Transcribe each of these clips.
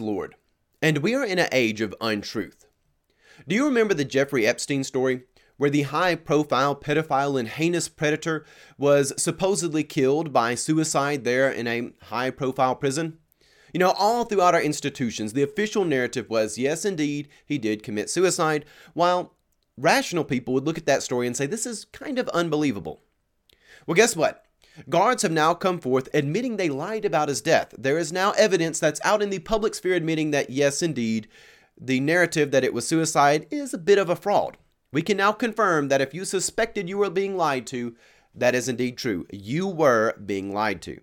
Lord, and we are in an age of untruth. Do you remember the Jeffrey Epstein story, where the high profile pedophile and heinous predator was supposedly killed by suicide there in a high profile prison? You know, all throughout our institutions, the official narrative was yes, indeed, he did commit suicide, while rational people would look at that story and say, this is kind of unbelievable. Well, guess what? Guards have now come forth admitting they lied about his death. There is now evidence that's out in the public sphere admitting that, yes, indeed, the narrative that it was suicide is a bit of a fraud. We can now confirm that if you suspected you were being lied to, that is indeed true. You were being lied to.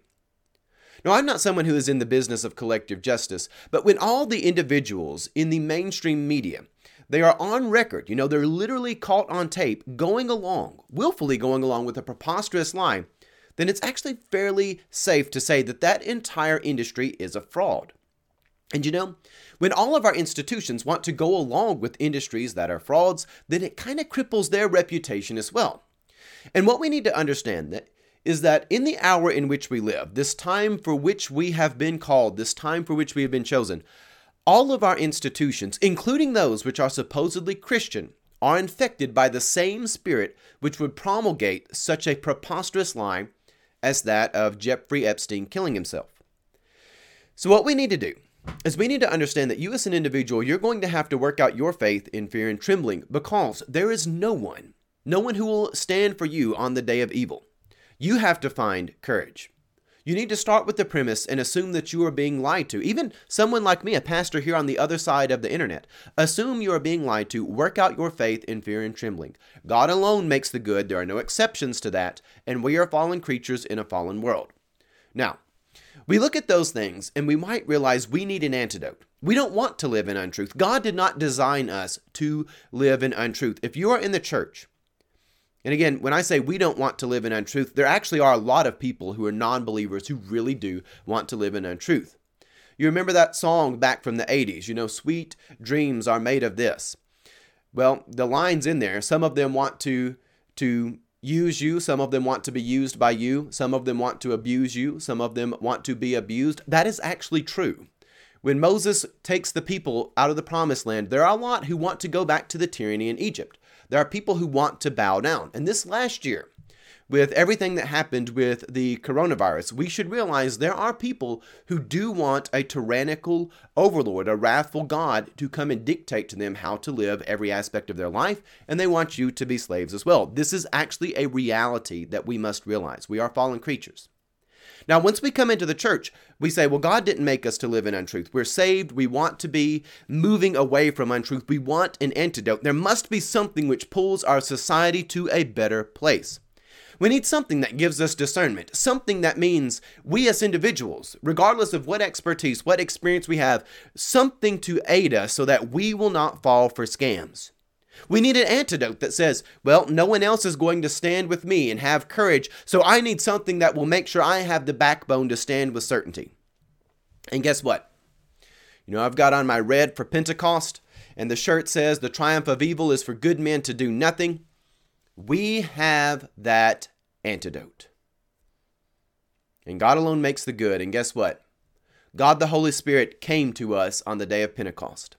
Now, I'm not someone who is in the business of collective justice, but when all the individuals in the mainstream media they are on record, you know, they're literally caught on tape going along, willfully going along with a preposterous lie, then it's actually fairly safe to say that that entire industry is a fraud. And you know, when all of our institutions want to go along with industries that are frauds, then it kind of cripples their reputation as well. And what we need to understand that is that in the hour in which we live, this time for which we have been called, this time for which we have been chosen, all of our institutions, including those which are supposedly Christian, are infected by the same spirit which would promulgate such a preposterous lie as that of Jeffrey Epstein killing himself. So, what we need to do is we need to understand that you, as an individual, you're going to have to work out your faith in fear and trembling because there is no one, no one who will stand for you on the day of evil. You have to find courage. You need to start with the premise and assume that you are being lied to. Even someone like me, a pastor here on the other side of the internet, assume you are being lied to. Work out your faith in fear and trembling. God alone makes the good. There are no exceptions to that, and we are fallen creatures in a fallen world. Now, we look at those things and we might realize we need an antidote. We don't want to live in untruth. God did not design us to live in untruth. If you are in the church and again, when I say we don't want to live in untruth, there actually are a lot of people who are non believers who really do want to live in untruth. You remember that song back from the 80s, you know, sweet dreams are made of this. Well, the lines in there, some of them want to to use you, some of them want to be used by you, some of them want to abuse you, some of them want to be abused. That is actually true. When Moses takes the people out of the promised land, there are a lot who want to go back to the tyranny in Egypt. There are people who want to bow down. And this last year, with everything that happened with the coronavirus, we should realize there are people who do want a tyrannical overlord, a wrathful God, to come and dictate to them how to live every aspect of their life, and they want you to be slaves as well. This is actually a reality that we must realize. We are fallen creatures. Now, once we come into the church, we say, well, God didn't make us to live in untruth. We're saved. We want to be moving away from untruth. We want an antidote. There must be something which pulls our society to a better place. We need something that gives us discernment, something that means we as individuals, regardless of what expertise, what experience we have, something to aid us so that we will not fall for scams. We need an antidote that says, well, no one else is going to stand with me and have courage, so I need something that will make sure I have the backbone to stand with certainty. And guess what? You know, I've got on my red for Pentecost, and the shirt says, The triumph of evil is for good men to do nothing. We have that antidote. And God alone makes the good. And guess what? God the Holy Spirit came to us on the day of Pentecost.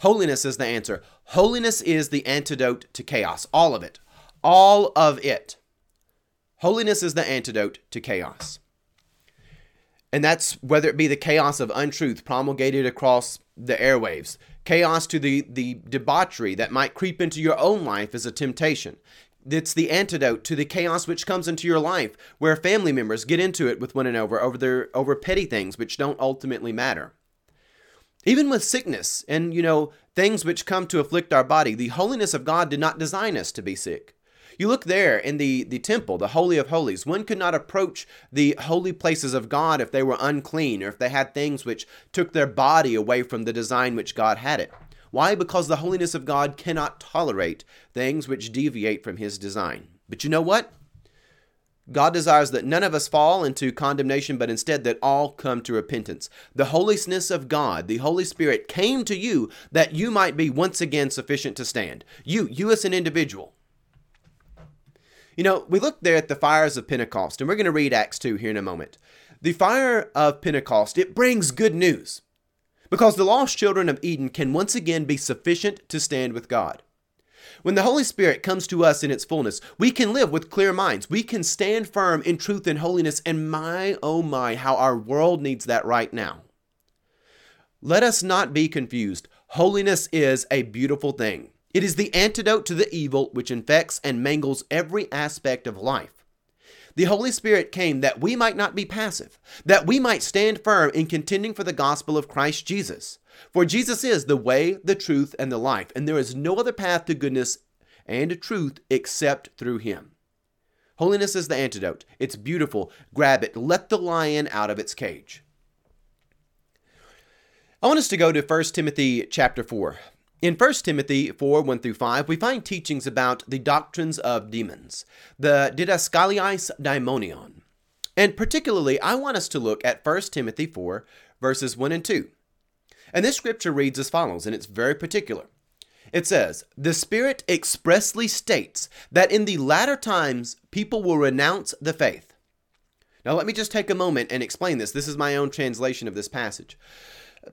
Holiness is the answer. Holiness is the antidote to chaos. All of it. All of it. Holiness is the antidote to chaos. And that's whether it be the chaos of untruth promulgated across the airwaves, chaos to the, the debauchery that might creep into your own life as a temptation. It's the antidote to the chaos which comes into your life, where family members get into it with one another over their over petty things which don't ultimately matter. Even with sickness and, you know, things which come to afflict our body, the holiness of God did not design us to be sick. You look there in the, the temple, the Holy of Holies. One could not approach the holy places of God if they were unclean or if they had things which took their body away from the design which God had it. Why? Because the holiness of God cannot tolerate things which deviate from his design. But you know what? God desires that none of us fall into condemnation, but instead that all come to repentance. The holiness of God, the Holy Spirit, came to you that you might be once again sufficient to stand. You, you as an individual. You know, we look there at the fires of Pentecost, and we're going to read Acts 2 here in a moment. The fire of Pentecost, it brings good news. Because the lost children of Eden can once again be sufficient to stand with God. When the Holy Spirit comes to us in its fullness, we can live with clear minds. We can stand firm in truth and holiness, and my, oh my, how our world needs that right now. Let us not be confused. Holiness is a beautiful thing. It is the antidote to the evil which infects and mangles every aspect of life. The Holy Spirit came that we might not be passive, that we might stand firm in contending for the gospel of Christ Jesus. For Jesus is the way, the truth, and the life, and there is no other path to goodness and truth except through Him. Holiness is the antidote. It's beautiful. Grab it. Let the lion out of its cage. I want us to go to 1 Timothy chapter 4. In 1 Timothy 4 1 through 5, we find teachings about the doctrines of demons, the didaskaliais daimonion. And particularly, I want us to look at 1 Timothy 4, verses 1 and 2. And this scripture reads as follows, and it's very particular. It says, The Spirit expressly states that in the latter times people will renounce the faith. Now, let me just take a moment and explain this. This is my own translation of this passage.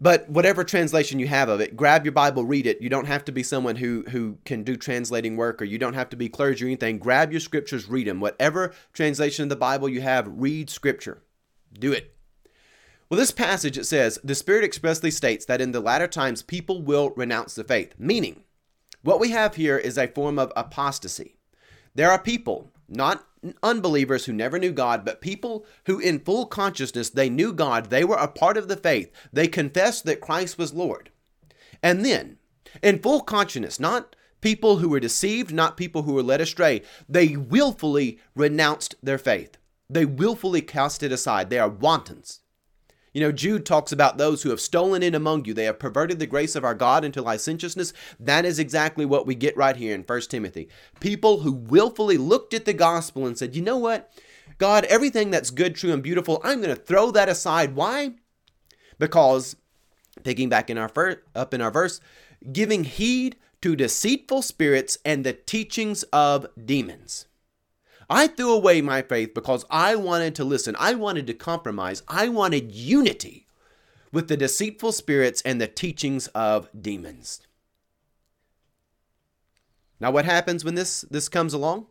But whatever translation you have of it, grab your Bible, read it. You don't have to be someone who who can do translating work, or you don't have to be clergy or anything. Grab your scriptures, read them. Whatever translation of the Bible you have, read scripture. Do it. Well, this passage it says the Spirit expressly states that in the latter times people will renounce the faith. Meaning, what we have here is a form of apostasy. There are people, not unbelievers who never knew God, but people who, in full consciousness, they knew God, they were a part of the faith, they confessed that Christ was Lord. And then, in full consciousness, not people who were deceived, not people who were led astray, they willfully renounced their faith. They willfully cast it aside. They are wantons. You know, Jude talks about those who have stolen in among you. They have perverted the grace of our God into licentiousness. That is exactly what we get right here in 1 Timothy. People who willfully looked at the gospel and said, you know what? God, everything that's good, true, and beautiful, I'm going to throw that aside. Why? Because, picking back in our fir- up in our verse, giving heed to deceitful spirits and the teachings of demons. I threw away my faith because I wanted to listen. I wanted to compromise. I wanted unity with the deceitful spirits and the teachings of demons. Now, what happens when this, this comes along?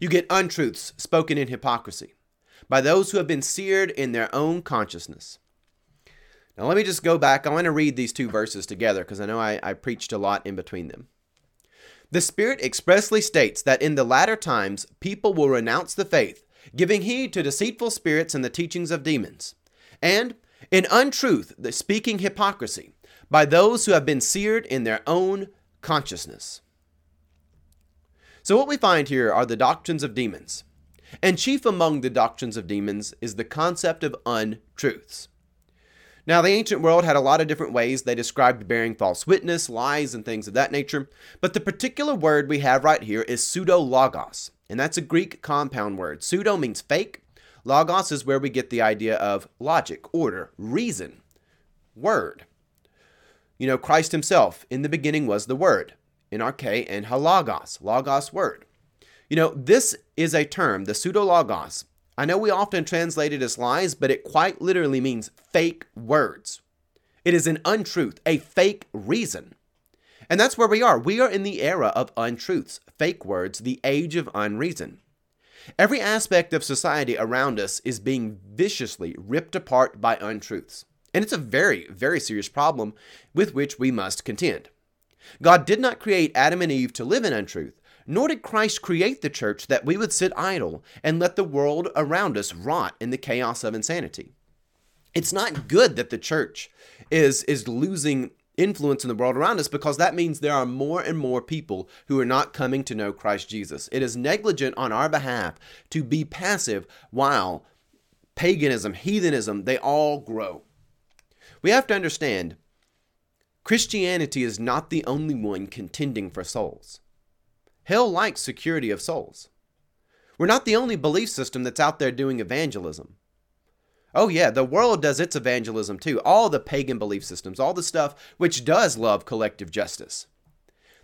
You get untruths spoken in hypocrisy by those who have been seared in their own consciousness. Now, let me just go back. I want to read these two verses together because I know I, I preached a lot in between them. The Spirit expressly states that in the latter times people will renounce the faith, giving heed to deceitful spirits and the teachings of demons, and in untruth, the speaking hypocrisy, by those who have been seared in their own consciousness. So, what we find here are the doctrines of demons. And chief among the doctrines of demons is the concept of untruths. Now, the ancient world had a lot of different ways they described bearing false witness, lies, and things of that nature, but the particular word we have right here is pseudo-logos, and that's a Greek compound word. Pseudo means fake. Logos is where we get the idea of logic, order, reason, word. You know, Christ himself, in the beginning was the Word, in arche and halagos, logos word. You know, this is a term, the pseudo-logos, I know we often translate it as lies, but it quite literally means fake words. It is an untruth, a fake reason. And that's where we are. We are in the era of untruths, fake words, the age of unreason. Every aspect of society around us is being viciously ripped apart by untruths. And it's a very, very serious problem with which we must contend. God did not create Adam and Eve to live in untruth, nor did Christ create the church that we would sit idle and let the world around us rot in the chaos of insanity. It's not good that the church is, is losing influence in the world around us because that means there are more and more people who are not coming to know Christ Jesus. It is negligent on our behalf to be passive while paganism, heathenism, they all grow. We have to understand Christianity is not the only one contending for souls. Hell likes security of souls. We're not the only belief system that's out there doing evangelism. Oh, yeah, the world does its evangelism too. All the pagan belief systems, all the stuff which does love collective justice.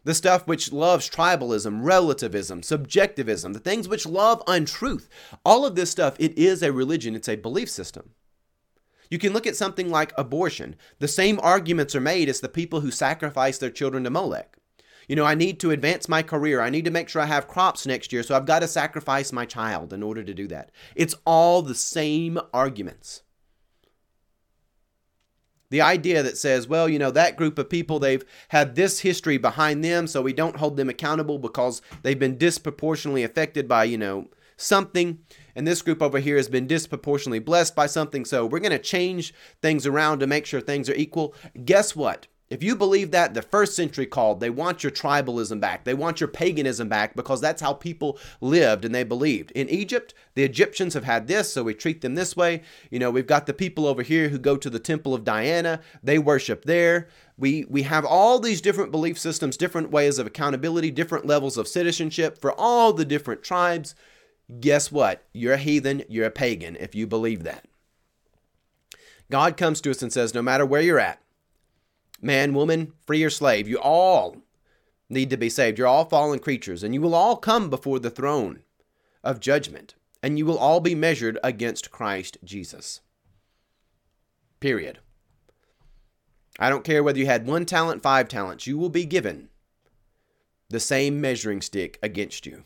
The stuff which loves tribalism, relativism, subjectivism, the things which love untruth. All of this stuff, it is a religion, it's a belief system. You can look at something like abortion. The same arguments are made as the people who sacrifice their children to Molech. You know, I need to advance my career. I need to make sure I have crops next year, so I've got to sacrifice my child in order to do that. It's all the same arguments. The idea that says, well, you know, that group of people, they've had this history behind them, so we don't hold them accountable because they've been disproportionately affected by, you know, something. And this group over here has been disproportionately blessed by something, so we're going to change things around to make sure things are equal. Guess what? If you believe that, the first century called, they want your tribalism back. They want your paganism back because that's how people lived and they believed. In Egypt, the Egyptians have had this, so we treat them this way. You know, we've got the people over here who go to the temple of Diana, they worship there. We, we have all these different belief systems, different ways of accountability, different levels of citizenship for all the different tribes. Guess what? You're a heathen, you're a pagan if you believe that. God comes to us and says, no matter where you're at, man, woman, free or slave, you all need to be saved. You're all fallen creatures, and you will all come before the throne of judgment, and you will all be measured against Christ Jesus. Period. I don't care whether you had one talent, five talents, you will be given the same measuring stick against you.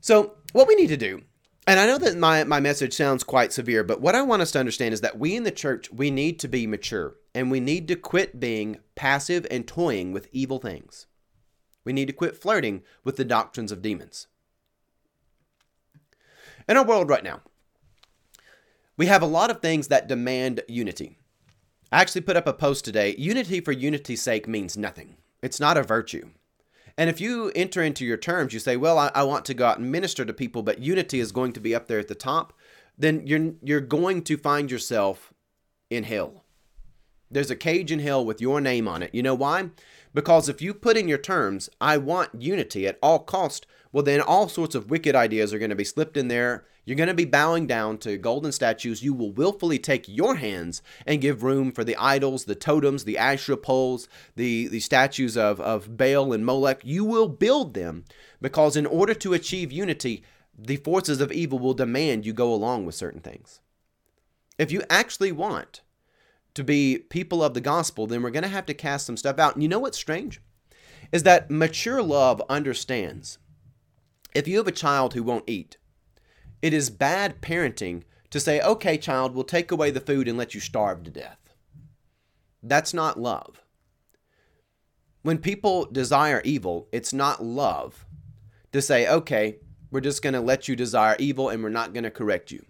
So, what we need to do and I know that my, my message sounds quite severe, but what I want us to understand is that we in the church, we need to be mature and we need to quit being passive and toying with evil things. We need to quit flirting with the doctrines of demons. In our world right now, we have a lot of things that demand unity. I actually put up a post today unity for unity's sake means nothing, it's not a virtue. And if you enter into your terms, you say, well, I, I, want to go out and minister to people, but unity is going to be up there at the top, then you're, you're going to find yourself in hell. There's a cage in hell with your name on it. You know why? Because if you put in your terms, I want unity at all cost, well, then all sorts of wicked ideas are going to be slipped in there you're going to be bowing down to golden statues. You will willfully take your hands and give room for the idols, the totems, the Asherah poles, the, the statues of, of Baal and Molech. You will build them because, in order to achieve unity, the forces of evil will demand you go along with certain things. If you actually want to be people of the gospel, then we're going to have to cast some stuff out. And you know what's strange? Is that mature love understands if you have a child who won't eat, it is bad parenting to say, okay, child, we'll take away the food and let you starve to death. That's not love. When people desire evil, it's not love to say, okay, we're just going to let you desire evil and we're not going to correct you.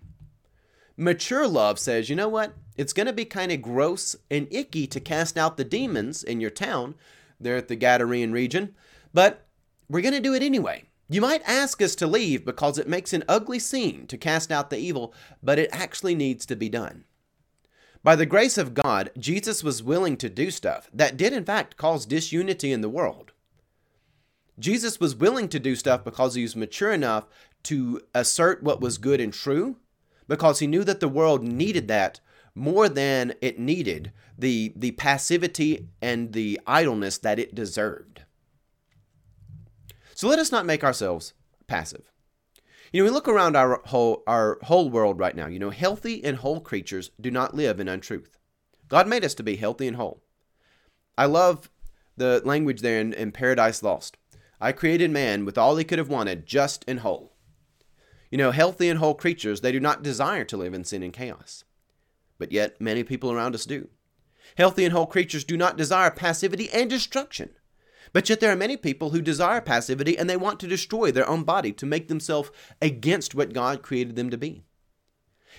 Mature love says, you know what? It's going to be kind of gross and icky to cast out the demons in your town there at the Gadarene region, but we're going to do it anyway. You might ask us to leave because it makes an ugly scene to cast out the evil, but it actually needs to be done. By the grace of God, Jesus was willing to do stuff that did, in fact, cause disunity in the world. Jesus was willing to do stuff because he was mature enough to assert what was good and true, because he knew that the world needed that more than it needed the, the passivity and the idleness that it deserved. So let us not make ourselves passive. You know, we look around our whole our whole world right now. You know, healthy and whole creatures do not live in untruth. God made us to be healthy and whole. I love the language there in, in Paradise Lost. I created man with all he could have wanted, just and whole. You know, healthy and whole creatures, they do not desire to live in sin and chaos. But yet, many people around us do. Healthy and whole creatures do not desire passivity and destruction. But yet there are many people who desire passivity and they want to destroy their own body to make themselves against what God created them to be.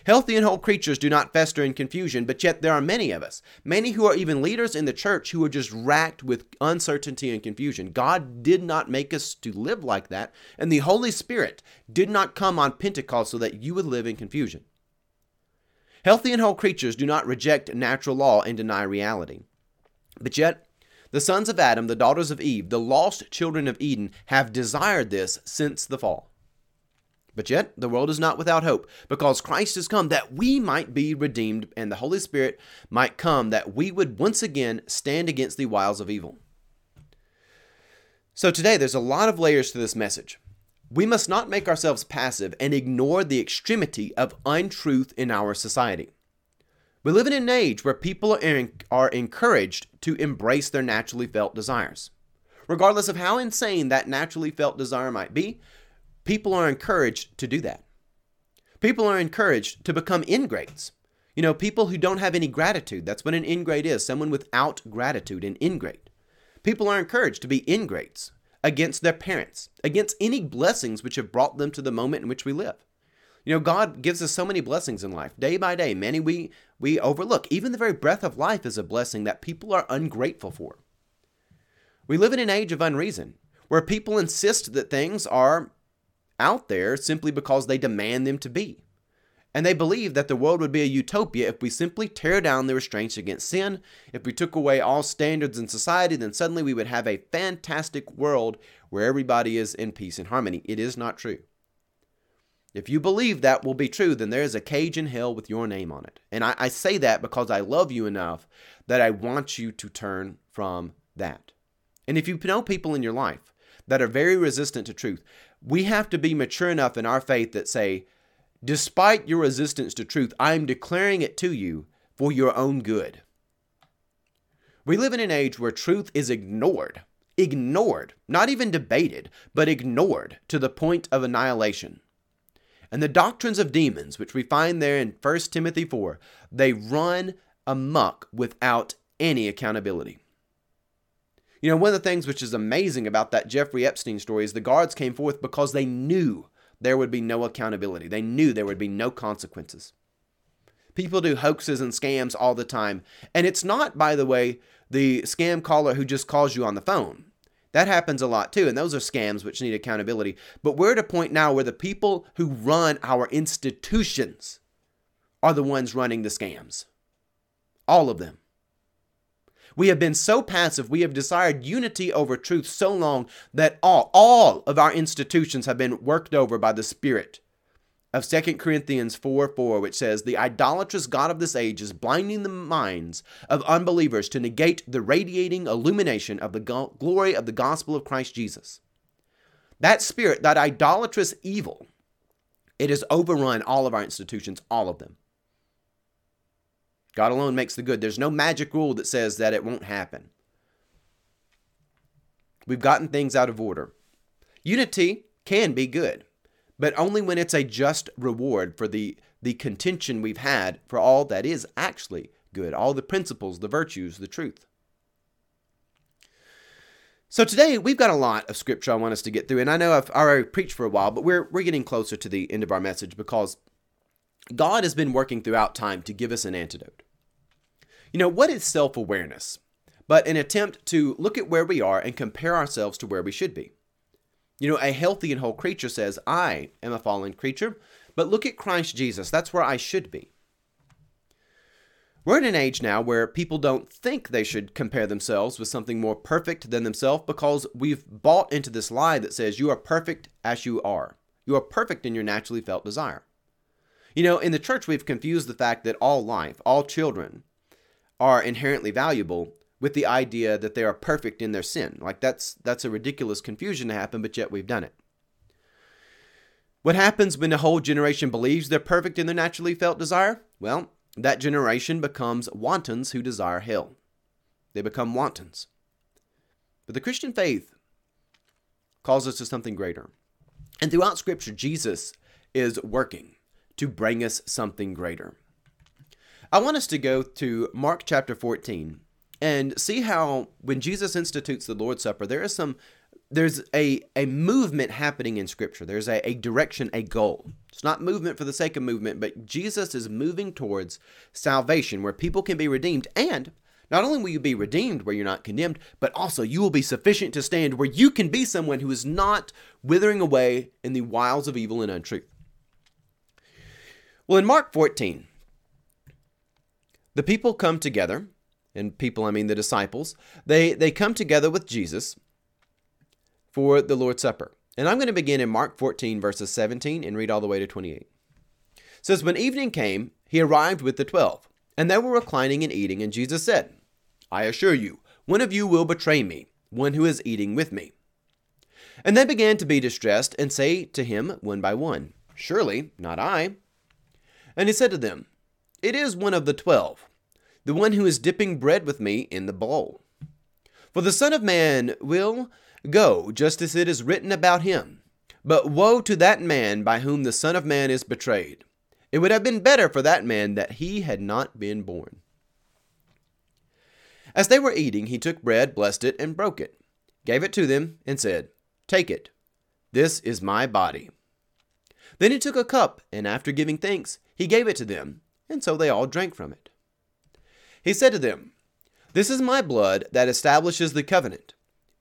Healthy and whole creatures do not fester in confusion, but yet there are many of us, many who are even leaders in the church who are just racked with uncertainty and confusion. God did not make us to live like that, and the Holy Spirit did not come on Pentecost so that you would live in confusion. Healthy and whole creatures do not reject natural law and deny reality. But yet, the sons of Adam, the daughters of Eve, the lost children of Eden, have desired this since the fall. But yet, the world is not without hope, because Christ has come that we might be redeemed, and the Holy Spirit might come that we would once again stand against the wiles of evil. So, today, there's a lot of layers to this message. We must not make ourselves passive and ignore the extremity of untruth in our society. We live in an age where people are, are encouraged to embrace their naturally felt desires. Regardless of how insane that naturally felt desire might be, people are encouraged to do that. People are encouraged to become ingrates. You know, people who don't have any gratitude. That's what an ingrate is someone without gratitude, an ingrate. People are encouraged to be ingrates against their parents, against any blessings which have brought them to the moment in which we live. You know, God gives us so many blessings in life, day by day. Many we we overlook. Even the very breath of life is a blessing that people are ungrateful for. We live in an age of unreason, where people insist that things are out there simply because they demand them to be. And they believe that the world would be a utopia if we simply tear down the restraints against sin. If we took away all standards in society, then suddenly we would have a fantastic world where everybody is in peace and harmony. It is not true. If you believe that will be true, then there is a cage in hell with your name on it. And I, I, say that because I love you enough that I want you to turn from that. And if you know people in your life that are very resistant to truth, we have to be mature enough in our faith that say, Despite your resistance to truth, I am declaring it to you for your own good. We live in an age where truth is ignored, ignored, not even debated, but ignored to the point of annihilation. And the doctrines of demons, which we find there in 1 Timothy 4, they run amuck without any accountability. You know, one of the things which is amazing about that Jeffrey Epstein story is the guards came forth because they knew there would be no accountability. They knew there would be no consequences. People do hoaxes and scams all the time. And it's not, by the way, the scam caller who just calls you on the phone. That happens a lot too, and those are scams which need accountability. But we're at a point now where the people who run our institutions are the ones running the scams. All of them. We have been so passive, we have desired unity over truth so long that all, all of our institutions have been worked over by the Spirit of 2 Corinthians 4 4, which says, The idolatrous God of this age is blinding the minds of unbelievers to negate the radiating illumination of the go- glory of the gospel of Christ Jesus. That spirit, that idolatrous evil, it has overrun all of our institutions, all of them. God alone makes the good. There's no magic rule that says that it won't happen. We've gotten things out of order. Unity can be good, but only when it's a just reward for the, the contention we've had for all that is actually good, all the principles, the virtues, the truth. So today we've got a lot of scripture I want us to get through, and I know I've already preached for a while, but we're we're getting closer to the end of our message because God has been working throughout time to give us an antidote. You know, what is self awareness? But an attempt to look at where we are and compare ourselves to where we should be. You know, a healthy and whole creature says, I am a fallen creature, but look at Christ Jesus. That's where I should be. We're in an age now where people don't think they should compare themselves with something more perfect than themselves because we've bought into this lie that says you are perfect as you are. You are perfect in your naturally felt desire. You know, in the church, we've confused the fact that all life, all children, are inherently valuable with the idea that they are perfect in their sin. Like that's that's a ridiculous confusion to happen, but yet we've done it. What happens when a whole generation believes they're perfect in their naturally felt desire? Well, that generation becomes wantons who desire hell. They become wantons. But the Christian faith calls us to something greater. And throughout Scripture, Jesus is working to bring us something greater. I want us to go to Mark chapter 14 and see how when Jesus institutes the Lord's Supper, there is some there's a, a movement happening in Scripture. There's a, a direction, a goal. It's not movement for the sake of movement, but Jesus is moving towards salvation where people can be redeemed. And not only will you be redeemed where you're not condemned, but also you will be sufficient to stand where you can be someone who is not withering away in the wiles of evil and untruth. Well, in Mark 14, the people come together, and people, I mean the disciples, they, they come together with Jesus for the Lord's Supper. And I'm going to begin in Mark 14, verses 17, and read all the way to 28. It says, When evening came, he arrived with the twelve, and they were reclining and eating, and Jesus said, I assure you, one of you will betray me, one who is eating with me. And they began to be distressed and say to him one by one, Surely not I. And he said to them, It is one of the twelve, the one who is dipping bread with me in the bowl. For the Son of Man will go just as it is written about him. But woe to that man by whom the Son of Man is betrayed. It would have been better for that man that he had not been born. As they were eating, he took bread, blessed it, and broke it, gave it to them, and said, Take it. This is my body. Then he took a cup, and after giving thanks, he gave it to them, and so they all drank from it. He said to them, This is my blood that establishes the covenant.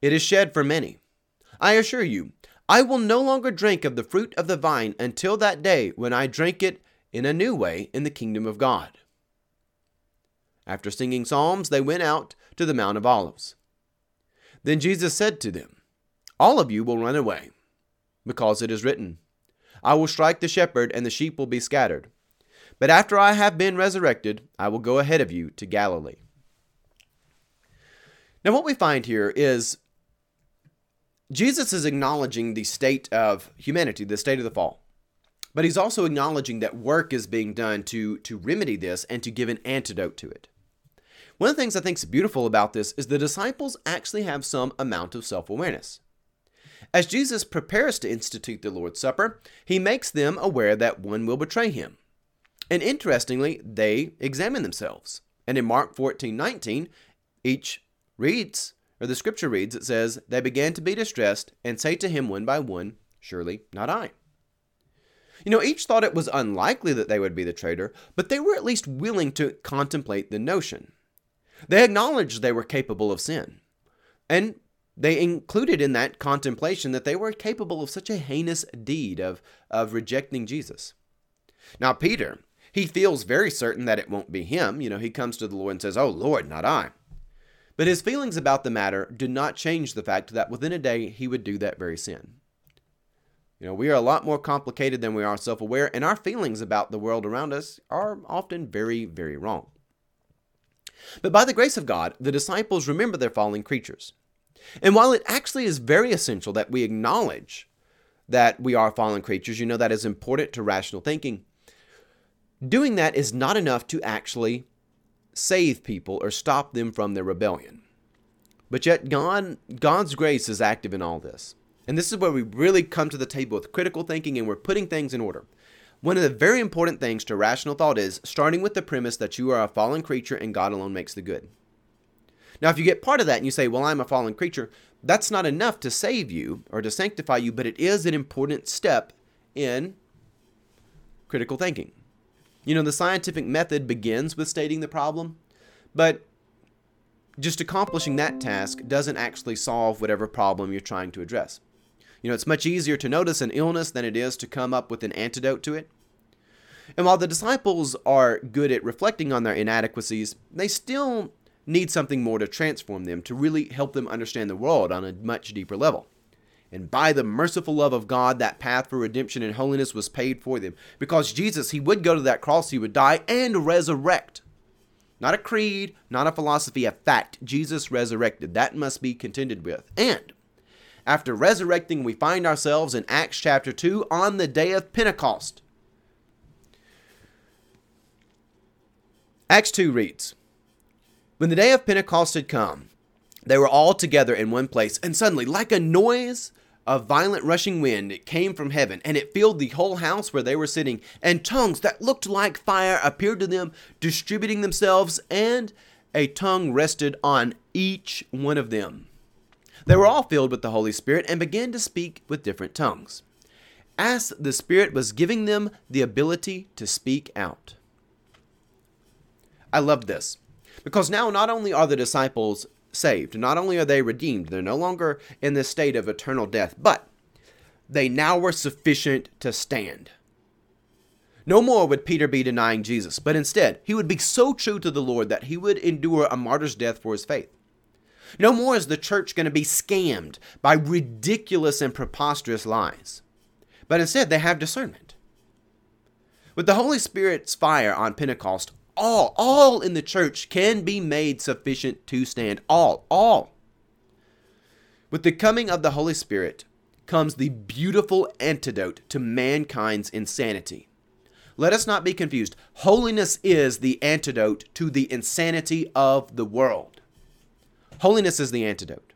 It is shed for many. I assure you, I will no longer drink of the fruit of the vine until that day when I drink it in a new way in the kingdom of God. After singing psalms, they went out to the Mount of Olives. Then Jesus said to them, All of you will run away, because it is written, I will strike the shepherd, and the sheep will be scattered. But after I have been resurrected, I will go ahead of you to Galilee. Now, what we find here is Jesus is acknowledging the state of humanity, the state of the fall. But he's also acknowledging that work is being done to, to remedy this and to give an antidote to it. One of the things I think is beautiful about this is the disciples actually have some amount of self awareness. As Jesus prepares to institute the Lord's Supper, he makes them aware that one will betray him. And interestingly, they examine themselves. And in Mark 14 19, each reads, or the scripture reads, it says, They began to be distressed and say to him one by one, Surely not I. You know, each thought it was unlikely that they would be the traitor, but they were at least willing to contemplate the notion. They acknowledged they were capable of sin. And they included in that contemplation that they were capable of such a heinous deed of, of rejecting Jesus. Now, Peter, he feels very certain that it won't be him. You know, he comes to the Lord and says, Oh, Lord, not I. But his feelings about the matter do not change the fact that within a day he would do that very sin. You know, we are a lot more complicated than we are self aware, and our feelings about the world around us are often very, very wrong. But by the grace of God, the disciples remember their fallen creatures. And while it actually is very essential that we acknowledge that we are fallen creatures, you know that is important to rational thinking, doing that is not enough to actually save people or stop them from their rebellion. But yet God God's grace is active in all this. And this is where we really come to the table with critical thinking and we're putting things in order. One of the very important things to rational thought is starting with the premise that you are a fallen creature and God alone makes the good. Now, if you get part of that and you say, Well, I'm a fallen creature, that's not enough to save you or to sanctify you, but it is an important step in critical thinking. You know, the scientific method begins with stating the problem, but just accomplishing that task doesn't actually solve whatever problem you're trying to address. You know, it's much easier to notice an illness than it is to come up with an antidote to it. And while the disciples are good at reflecting on their inadequacies, they still need something more to transform them, to really help them understand the world on a much deeper level. And by the merciful love of God, that path for redemption and holiness was paid for them. Because Jesus, He would go to that cross, He would die and resurrect. Not a creed, not a philosophy, a fact. Jesus resurrected. That must be contended with. And after resurrecting, we find ourselves in Acts chapter 2 on the day of Pentecost. Acts 2 reads When the day of Pentecost had come, they were all together in one place, and suddenly, like a noise of violent rushing wind, came from heaven, and it filled the whole house where they were sitting, and tongues that looked like fire appeared to them, distributing themselves, and a tongue rested on each one of them. They were all filled with the Holy Spirit and began to speak with different tongues, as the Spirit was giving them the ability to speak out. I love this because now not only are the disciples saved, not only are they redeemed, they're no longer in this state of eternal death, but they now were sufficient to stand. No more would Peter be denying Jesus, but instead, he would be so true to the Lord that he would endure a martyr's death for his faith. No more is the church going to be scammed by ridiculous and preposterous lies, but instead they have discernment. With the Holy Spirit's fire on Pentecost, all, all in the church can be made sufficient to stand. All, all. With the coming of the Holy Spirit comes the beautiful antidote to mankind's insanity. Let us not be confused. Holiness is the antidote to the insanity of the world. Holiness is the antidote.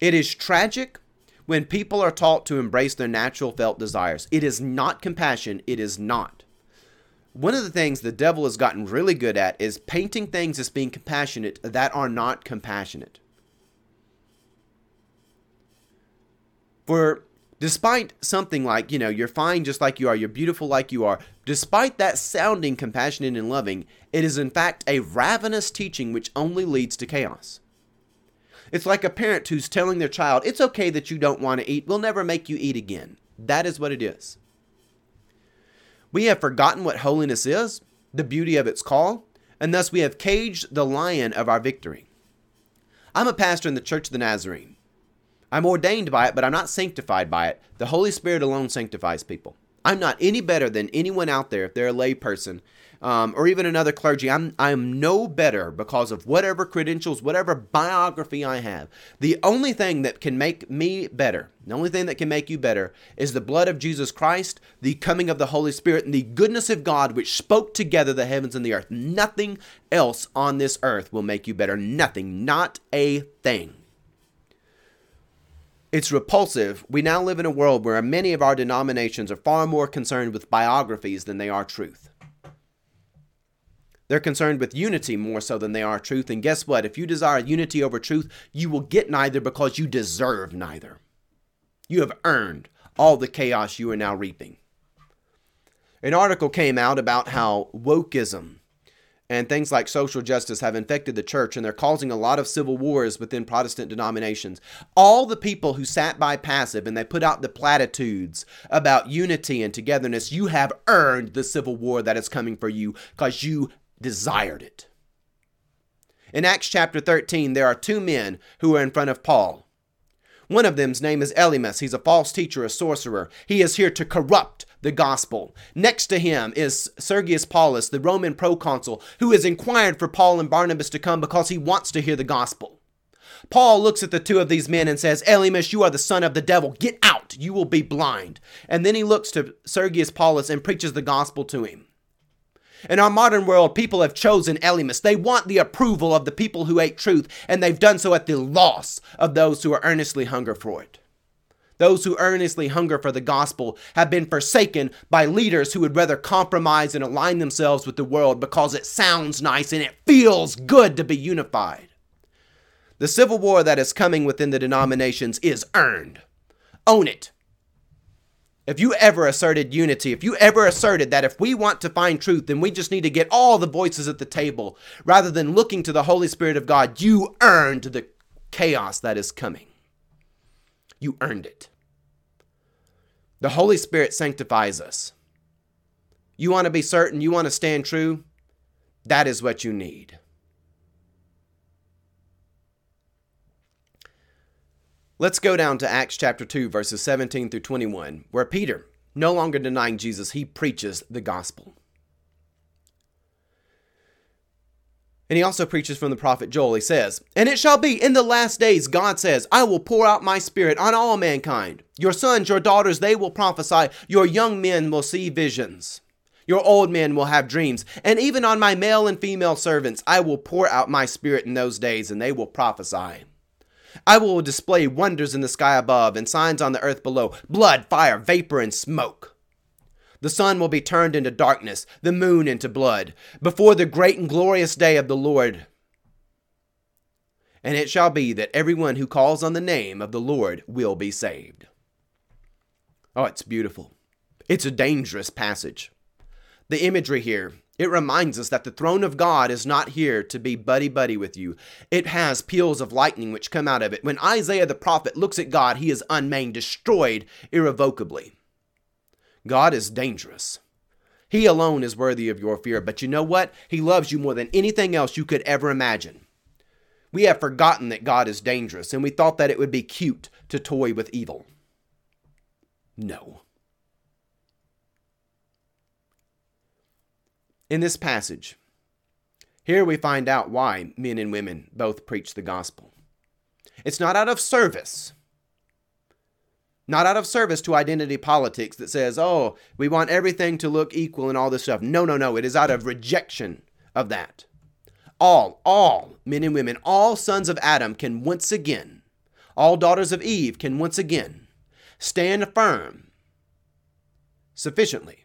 It is tragic when people are taught to embrace their natural felt desires. It is not compassion, it is not. One of the things the devil has gotten really good at is painting things as being compassionate that are not compassionate. For despite something like, you know, you're fine just like you are, you're beautiful like you are, despite that sounding compassionate and loving, it is in fact a ravenous teaching which only leads to chaos. It's like a parent who's telling their child, it's okay that you don't want to eat, we'll never make you eat again. That is what it is. We have forgotten what holiness is, the beauty of its call, and thus we have caged the lion of our victory. I'm a pastor in the Church of the Nazarene. I'm ordained by it, but I'm not sanctified by it. The Holy Spirit alone sanctifies people. I'm not any better than anyone out there if they're a lay person um, or even another clergy. I'm I'm no better because of whatever credentials, whatever biography I have. The only thing that can make me better, the only thing that can make you better, is the blood of Jesus Christ, the coming of the Holy Spirit, and the goodness of God which spoke together the heavens and the earth. Nothing else on this earth will make you better. Nothing, not a thing. It's repulsive. We now live in a world where many of our denominations are far more concerned with biographies than they are truth. They're concerned with unity more so than they are truth. And guess what? If you desire unity over truth, you will get neither because you deserve neither. You have earned all the chaos you are now reaping. An article came out about how wokeism and things like social justice have infected the church and they're causing a lot of civil wars within Protestant denominations. All the people who sat by passive and they put out the platitudes about unity and togetherness, you have earned the civil war that is coming for you because you desired it. In Acts chapter 13, there are two men who are in front of Paul. One of them's name is Elymas. He's a false teacher, a sorcerer. He is here to corrupt the gospel. Next to him is Sergius Paulus, the Roman proconsul, who has inquired for Paul and Barnabas to come because he wants to hear the gospel. Paul looks at the two of these men and says, Elymas, you are the son of the devil. Get out. You will be blind. And then he looks to Sergius Paulus and preaches the gospel to him. In our modern world, people have chosen Elymas. They want the approval of the people who hate truth, and they've done so at the loss of those who are earnestly hunger for it. Those who earnestly hunger for the gospel have been forsaken by leaders who would rather compromise and align themselves with the world because it sounds nice and it feels good to be unified. The civil war that is coming within the denominations is earned. Own it. If you ever asserted unity, if you ever asserted that if we want to find truth, then we just need to get all the voices at the table rather than looking to the Holy Spirit of God, you earned the chaos that is coming. You earned it. The Holy Spirit sanctifies us. You want to be certain, you want to stand true, that is what you need. Let's go down to Acts chapter 2, verses 17 through 21, where Peter, no longer denying Jesus, he preaches the gospel. And he also preaches from the prophet Joel. He says, And it shall be in the last days, God says, I will pour out my spirit on all mankind. Your sons, your daughters, they will prophesy. Your young men will see visions. Your old men will have dreams. And even on my male and female servants, I will pour out my spirit in those days, and they will prophesy. I will display wonders in the sky above and signs on the earth below blood, fire, vapor, and smoke. The sun will be turned into darkness, the moon into blood, before the great and glorious day of the Lord. And it shall be that everyone who calls on the name of the Lord will be saved. Oh, it's beautiful. It's a dangerous passage. The imagery here it reminds us that the throne of God is not here to be buddy buddy with you. It has peals of lightning which come out of it. When Isaiah the prophet looks at God, he is unmaimed, destroyed irrevocably. God is dangerous. He alone is worthy of your fear, but you know what? He loves you more than anything else you could ever imagine. We have forgotten that God is dangerous, and we thought that it would be cute to toy with evil. No. In this passage. Here we find out why men and women both preach the gospel. It's not out of service, Not out of service to identity politics that says, oh, we want everything to look equal and all this stuff. No, no, no. It is out of rejection of that. All, all men and women, all sons of Adam can once again, all daughters of Eve can once again stand firm sufficiently.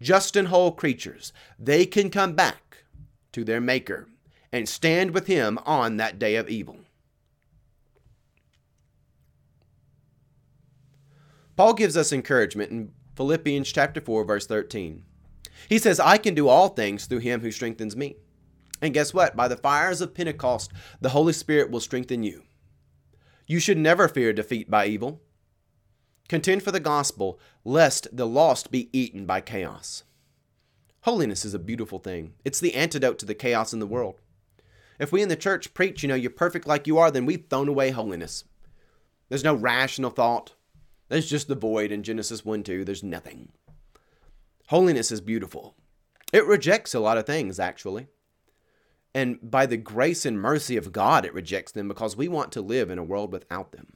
Just and whole creatures, they can come back to their Maker and stand with Him on that day of evil. Paul gives us encouragement in Philippians chapter 4 verse 13. He says, "I can do all things through him who strengthens me." And guess what? By the fires of Pentecost, the Holy Spirit will strengthen you. You should never fear defeat by evil. Contend for the gospel, lest the lost be eaten by chaos. Holiness is a beautiful thing. It's the antidote to the chaos in the world. If we in the church preach, you know, you're perfect like you are, then we've thrown away holiness. There's no rational thought. There's just the void in Genesis 1 2. There's nothing. Holiness is beautiful. It rejects a lot of things, actually. And by the grace and mercy of God, it rejects them because we want to live in a world without them.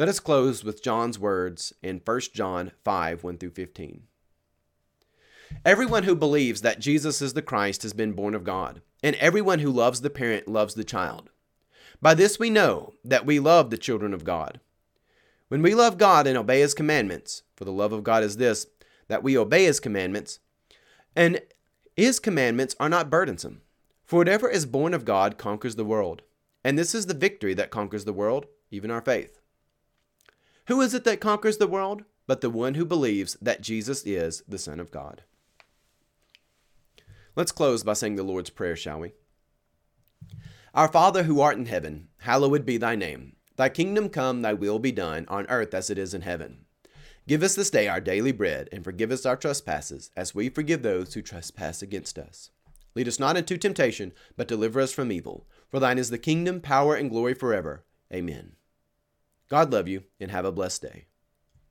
Let us close with John's words in 1 John 5 1 through 15. Everyone who believes that Jesus is the Christ has been born of God, and everyone who loves the parent loves the child. By this we know that we love the children of God. When we love God and obey His commandments, for the love of God is this, that we obey His commandments, and His commandments are not burdensome. For whatever is born of God conquers the world. And this is the victory that conquers the world, even our faith. Who is it that conquers the world? But the one who believes that Jesus is the Son of God. Let's close by saying the Lord's Prayer, shall we? Our Father who art in heaven, hallowed be thy name. Thy kingdom come, thy will be done, on earth as it is in heaven. Give us this day our daily bread, and forgive us our trespasses, as we forgive those who trespass against us. Lead us not into temptation, but deliver us from evil. For thine is the kingdom, power, and glory forever. Amen. God love you, and have a blessed day.